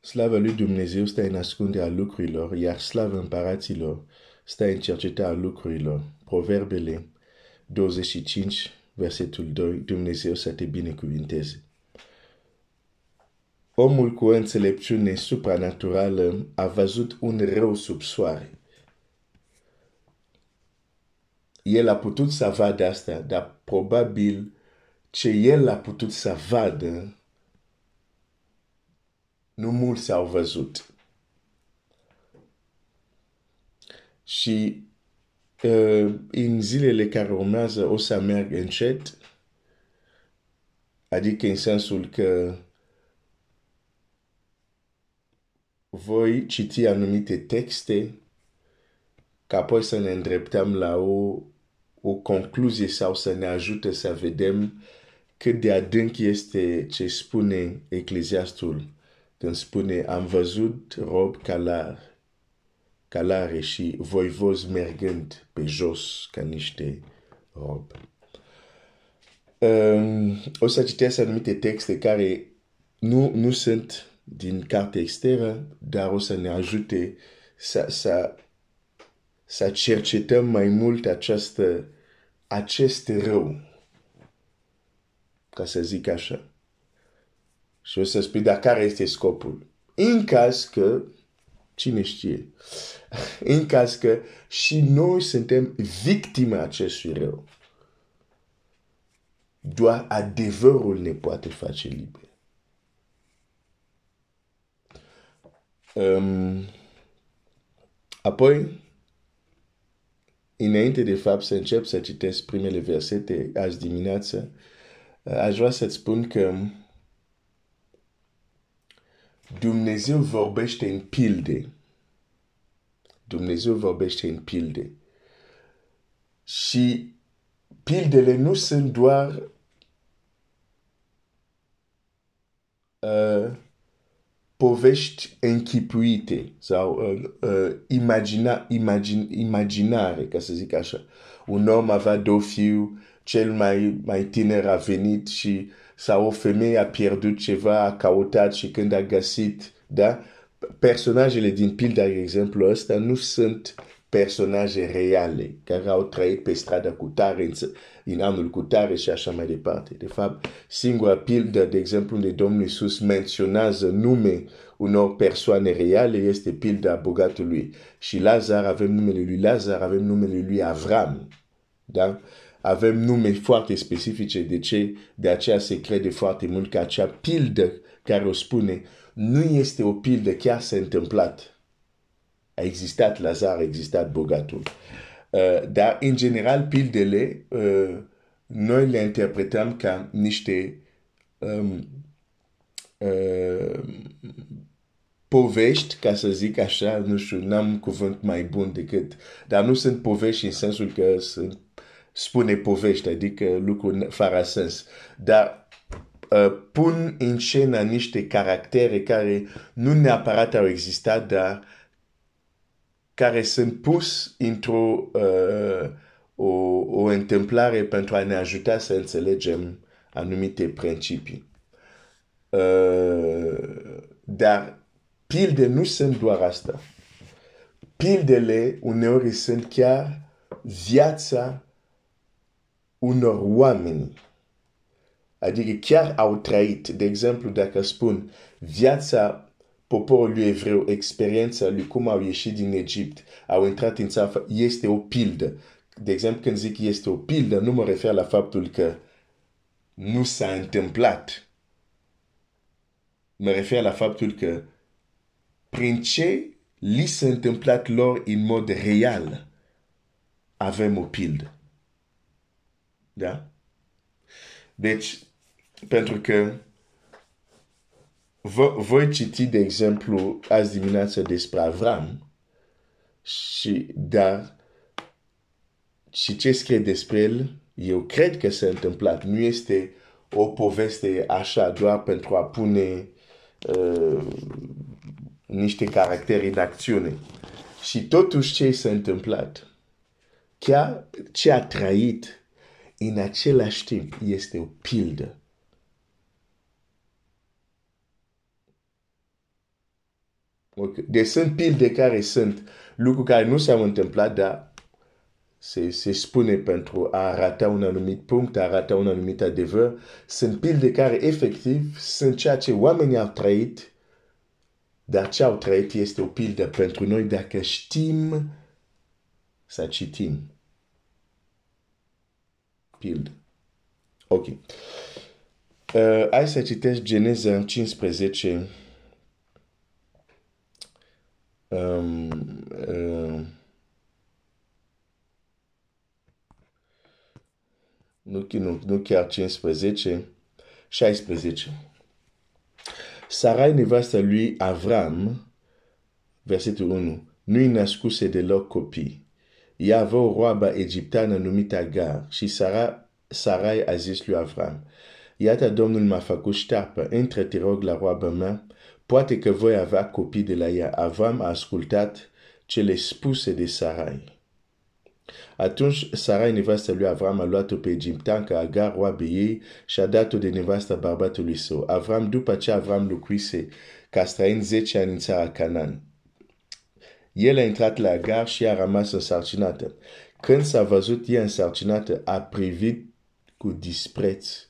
Slava lui Dumnezeu stă în ascunde a lucrurilor, iar slava împăraților stă în cercetarea lucrurilor. Proverbele 25, versetul 2, Dumnezeu să te binecuvinteze. Omul cu înțelepciune supranaturală a văzut un rău sub soare. El a putut să vadă asta, dar probabil ce el a putut să vadă, nu mulți au văzut. Și uh, în zilele care urmează o să merg încet, adică în sensul că voi citi anumite texte ca apoi să ne îndreptăm la o, o concluzie sau să ne ajute să vedem cât de adânc este ce spune Ecleziastul când spune am văzut rob calar, calare și voivozi mergând pe jos ca niște rob. Um, o să citesc anumite texte care nu, nu sunt din carte externă, dar o să ne ajute să, să, să cercetăm mai mult această, acest rău, ca să zic așa. Și o să spui, dar care este scopul? În caz că, cine știe, în caz că și noi suntem victime acestui rău, doar adevărul ne poate face liber. Um, apoi, înainte de fapt să încep să citesc primele versete azi dimineață, aș vrea să-ți spun că Dumnezeu vorbește în pilde. Dumnezeu vorbește în pilde. Și pildele nu sunt doar uh, povești închipuite sau uh, uh, imagina, imagine, imaginare, ca să zic așa. Un om avea două fiu, cel mai, mai tiner a venit și sau o femeie a pierdut ceva, a căutat și când a găsit, da? Personajele din pilda, de exemplu ăsta, nu sunt personaje reale care au trăit pe stradă cu tare, în, în anul cu tare și așa mai departe. De fapt, singura pildă, de exemplu, unde Domnul Iisus menționează nume unor persoane reale este pilda bogatului. Și Lazar, avem numele lui Lazar, avem numele lui Avram. Da? Avem nume foarte specifice, de ce? De aceea se crede foarte mult că acea pildă care o spune nu este o pildă chiar s-a întâmplat. A existat Lazar, a existat bogatul. Uh, dar, în general, pildele, uh, noi le interpretăm ca niște um, uh, povești, ca să zic așa, nu știu, n-am cuvânt mai bun decât, dar nu sunt povești în sensul că sunt spune povești, adică lucruri fără sens. Dar uh, pun în scenă niște caractere care nu neapărat au existat, dar care sunt pus într-o uh, o, o întâmplare pentru a ne ajuta să înțelegem anumite principii. Uh, dar pilde nu sunt doar asta. Pildele uneori sunt chiar viața unor oameni. Adică chiar au trăit. De exemplu, dacă spun viața poporului evreu, experiența lui cum au ieșit din Egipt, au intrat în țară, este o pildă. De exemplu, când zic este o pildă, nu mă refer la faptul că nu s-a întâmplat. Mă refer la faptul că prin ce li s-a întâmplat lor în mod real, avem o pildă. Da? Deci, pentru că voi citi, de exemplu, azi dimineața despre Avram și, dar, și ce scrie despre el, eu cred că s-a întâmplat. Nu este o poveste așa doar pentru a pune uh, niște caractere în acțiune. Și totuși ce s-a întâmplat, chiar ce a trăit în același timp este o pildă. Okay. Deci sunt pilde care sunt lucruri care nu s-au întâmplat, dar se, se spune pentru a arata un anumit punct, a arata un anumit adevăr. Sunt pilde care efectiv sunt ceea ce oamenii au trăit, dar ce au trăit este o pildă pentru noi dacă știm să citim. Pildă. Ok. Uh, hai să citesc Geneza 15. Um, uh, nu, nu, nu chiar 15, 16. Sarai, nevasta lui Avram, versetul 1, nu-i născuse deloc copii. Ea avea o roabă egipteană numită Agar și Sara, Sarai a zis lui Avram, Iată Domnul m-a făcut ștearpă, intră te rog la roabă mea, poate că voi avea copii de la ea. Avram a ascultat cele spuse de Sarai. Atunci Sarai, nevasta lui Avram, a luat-o pe egipteancă Agar, roabe ei, și a dat-o de nevasta bărbatului său. Avram, după ce Avram locuise ca străin 10 ani în țara Canaan. El a intrat la Agar și a rămas însarcinată. Când s-a văzut ea însarcinată, a privit cu dispreț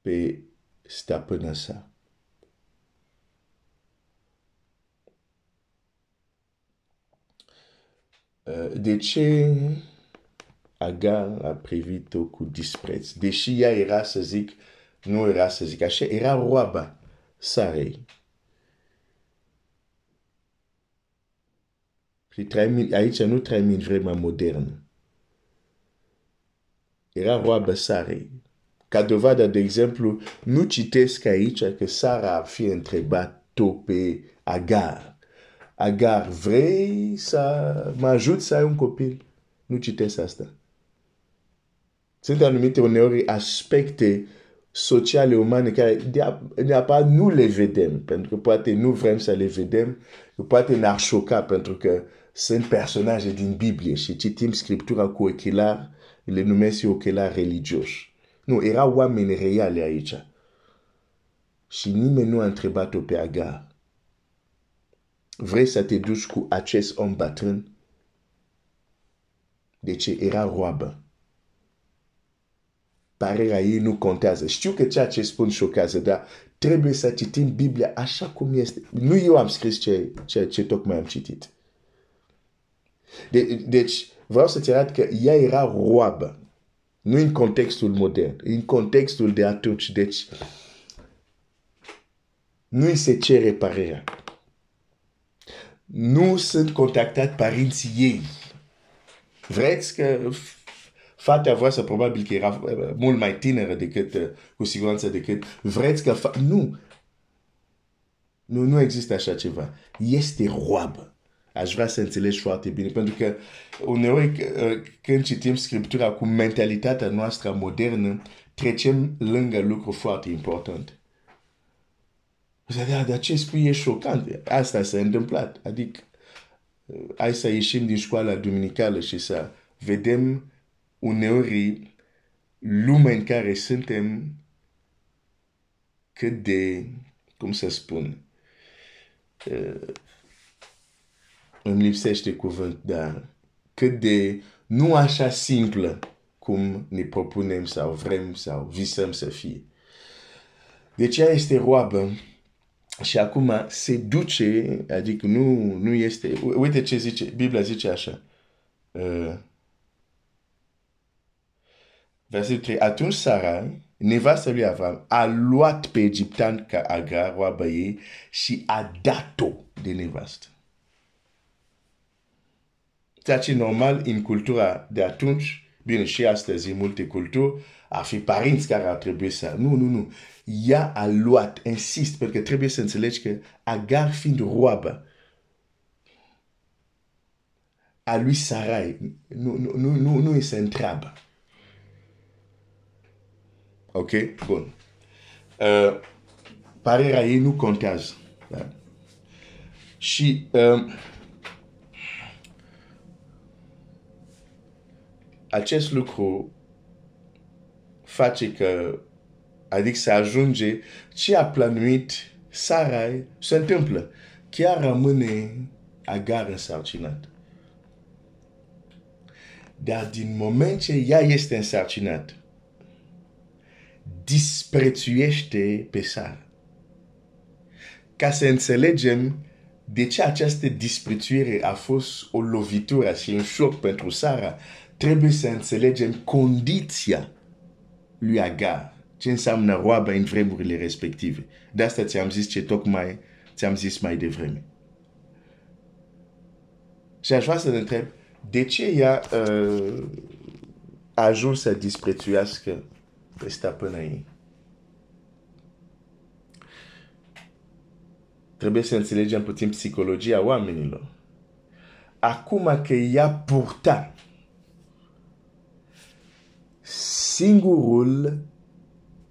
pe stăpâna sa. Uh, de ce Agar a privit-o cu dispreț? Deși ea era să zic, nu era să zic așa, era roaba Sarei. Și trăim, aici nu trăim în vremea modernă. Era roaba Sarei. Ca dovadă, de exemplu, nu citesc aici că Sara ar fi întrebat-o pe Agar. Agar, vrei să mă ajut să ai un copil? Nu citesc asta. Sunt anumite uneori aspecte sociale umane care neapărat nu le vedem, pentru că poate nu vrem să le vedem, că poate ne-ar șoca, pentru că sunt personaje din Biblie și citim Scriptura cu ochelar, le numesc ochelar religioși. Nu, erau oameni reale aici. Și nimeni nu a întrebat-o pe Agar. Vrei să te duci cu acest om bătrân? De ce era roabă. Parerea ei nu contează. Știu că ceea ce spun șochează, dar trebuie să citim Biblia așa cum este. Nu eu am scris ce, ce, ce tocmai am citit. De, deci, vreau să-ți arăt că ea era roabă. Nu în contextul modern, în contextul de atunci. Deci, nu îi se cere parerea nu sunt contactat părinții ei. Vreți că fata voastră probabil că era uh, mult mai tineră decât, uh, cu siguranță decât, vreți că, fa- nu. Nu, nu există așa ceva. Este roabă. Aș vrea să înțelegi foarte bine, pentru că uneori uh, când citim Scriptura cu mentalitatea noastră modernă, trecem lângă lucruri foarte importante. Da, dar ce spui e șocant. Asta s-a întâmplat. Adică, hai să ieșim din școala duminicală și să vedem uneori lumea în care suntem cât de, cum să spun, uh, îmi lipsește cuvânt, dar cât de nu așa simplă cum ne propunem sau vrem sau visăm să fie. Deci ea este roabă și acum se duce, adică nu, nu este, uite ce zice, Biblia zice așa. Uh, versetul 3. Atunci Sarai, nevastă lui Avram, a luat pe egiptean ca Agar, roaba ei, și a dat-o de nevastă. Ceea ce normal în cultura de atunci, bine și astăzi în multe culturi, ar fi părinți care ar trebui să... Nu, nu, nu ea a luat, insist, pentru că trebuie să înțelegi că Agar fiind roabă a lui Sarai, nu, nu, nu, nu, nu îi se întreabă. Ok? Bun. Uh, parerea ei nu contează. Da? Și uh, acest lucru face că adică să ajunge ce a planuit Sarai se întâmplă. Chiar rămâne Agar însărcinat. Dar din moment ce ea este însărcinat, disprețuiește pe Sara. Ca să înțelegem de ce această disprețuire a fost o lovitură și un șoc pentru Sara, trebuie să înțelegem condiția lui Agar. Ce înseamnă roaba în vremurile respective. De asta ți-am zis ce tocmai ți-am zis mai devreme. Și aș vrea să ne întreb, de ce ea uh, a ajuns să disprețuiască pe stăpâna ei? Trebuie să înțelegem puțin psihologia oamenilor. Acum că ea purta singurul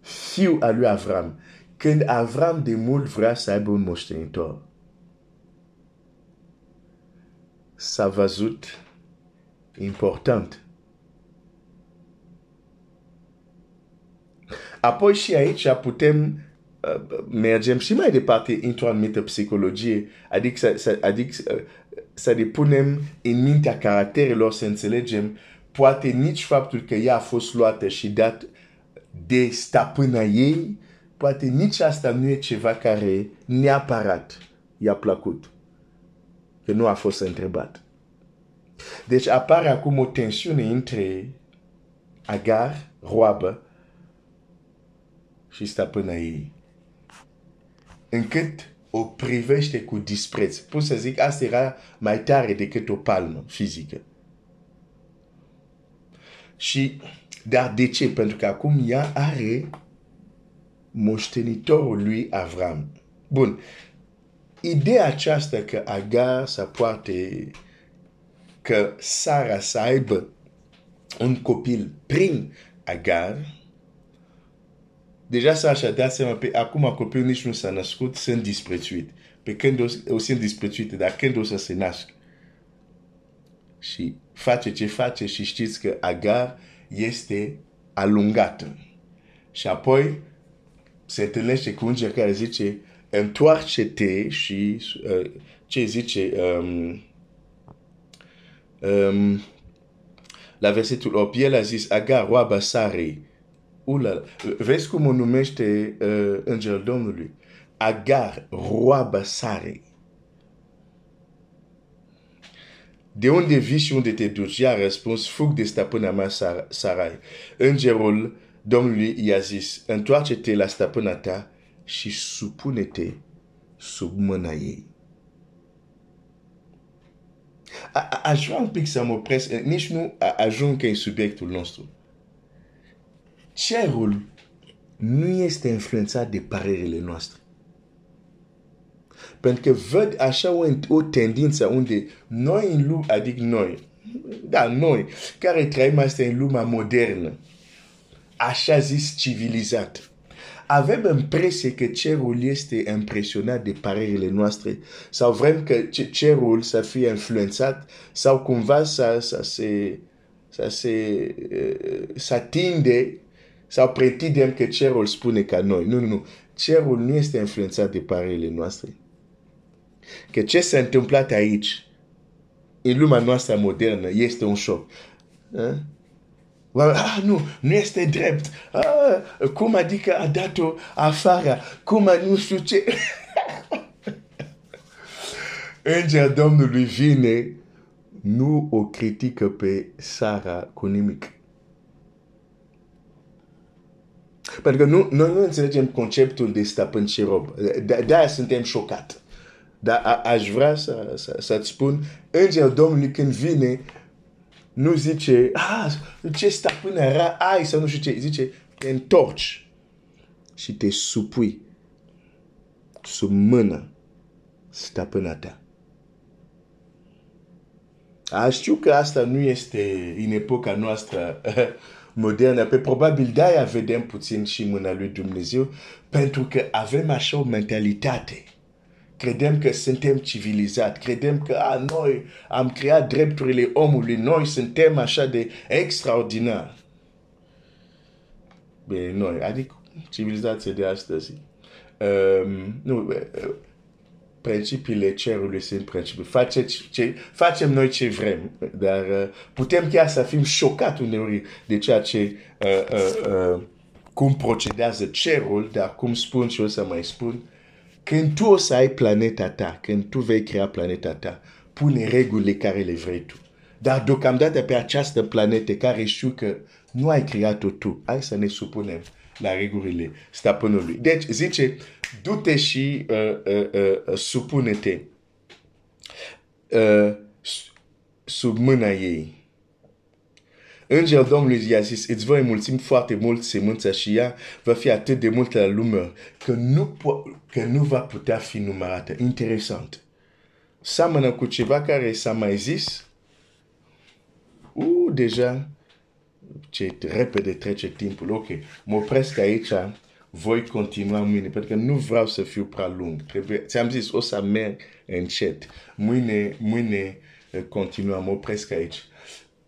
fiu al lui Avram, când Avram de mult vrea să aibă un moștenitor, s-a văzut important. Apoi și aici putem uh, mergem și mai departe într-o anumită psihologie, adică să, să, adică, uh, să ne punem în mintea caracterelor să înțelegem poate nici faptul că ea a fost luată și dat de stăpâna ei, poate nici asta nu e ceva care neapărat i-a plăcut. Că nu a fost întrebat. Deci apare acum o tensiune între Agar, roabă, și stăpâna ei. Încât o privește cu dispreț. Pot să zic, asta era mai tare decât o palmă fizică. Și, dar de ce? Pentru că acum ea are moștenitorul lui Avram. Bun. Ideea aceasta că Agar să poate că Sara să aibă un copil prin Agar, deja s-a așa dat seama, pe acum copilul nici nu s-a născut, sunt disprețuit. Pe când o, o sunt disprețuite, dar când o să se nască? Și face ce face și știți că Agar este alungată. Și apoi se întâlnește cu un care zice, întoarce-te și uh, ce zice um, um, la versetul 8, el a zis, Agar, roaba Sarei, Ula, vezi cum o numește uh, îngerul Domnului? Agar, roaba Sarei. De unde vii și unde te duci? Ea a răspuns, fug de stăpâna mea Sarai. Îngerul Domnului i-a zis, întoarce-te la stăpâna ta și supune-te sub mâna ei. Aș vrea un pic să mă opresc, nici nu ajung în subiectul nostru. Cerul nu este influențat de părerile noastre. Pentru că văd așa o, o tendință unde noi în lume, adică noi, da, noi, care trăim asta în lumea modernă, așa zis civilizat, avem impresia că cerul este impresionat de părerile noastre sau vrem că cerul să fie influențat sau cumva să, să se să se să atinde sau pretindem că cerul spune ca noi. Nu, nu, nu. Cerul nu este influențat de părerile noastre că ce s-a întâmplat aici, în lumea noastră modernă, este un șoc. Ah, nu, nu este drept. Ah, cum adică a dat-o afară? Cum nu știu ce? Înger Domnului vine, nu o critică pe Sara cu nimic. Pentru că nu, noi nu înțelegem conceptul de stăpân și rob. De-aia suntem șocat. Dar a, aș vrea să, să, să-ți spun, Înger Domnului când vine, nu zice, ah, ce stăpân era, ai să nu știu ce, zice, te întorci și te supui sub mână stăpâna ta. A, știu că asta nu este în epoca noastră modernă, pe probabil de-aia vedem puțin și mâna lui Dumnezeu, pentru că avem așa o mentalitate Credem că suntem civilizat, credem că a, noi am creat drepturile omului, noi suntem așa de extraordinar. Bine, noi, adică civilizația de astăzi. um, nu, principiile cerului sunt principii. Face ce, facem noi ce vrem, dar uh, putem chiar să fim șocat uneori de ceea ce uh, uh, uh, cum procedează cerul, dar cum spun și o să mai spun, când tu o să ai planeta ta, când tu vei crea planeta ta, pune regulile care le vrei tu. Dar deocamdată pe această planetă care știu că nu ai creat-o tu, hai să ne supunem la regulile stăpânului. Deci zice, du-te și uh, uh, uh, supune-te uh, sub mâna ei. Îngerul Domnului i-a zis, îți voi mulțim foarte mult semânța și ea va fi atât de multă la lume că nu, că nu va putea fi numărată. Interesant. Seamănă cu ceva care s-a mai zis? Uh, deja, ce repede trece timpul. Ok, mă opresc aici, voi continua mâine, pentru că nu vreau să fiu prea lung. Trebuie, ți-am zis, o să merg încet. Mâine, mâine continuăm, mă opresc aici.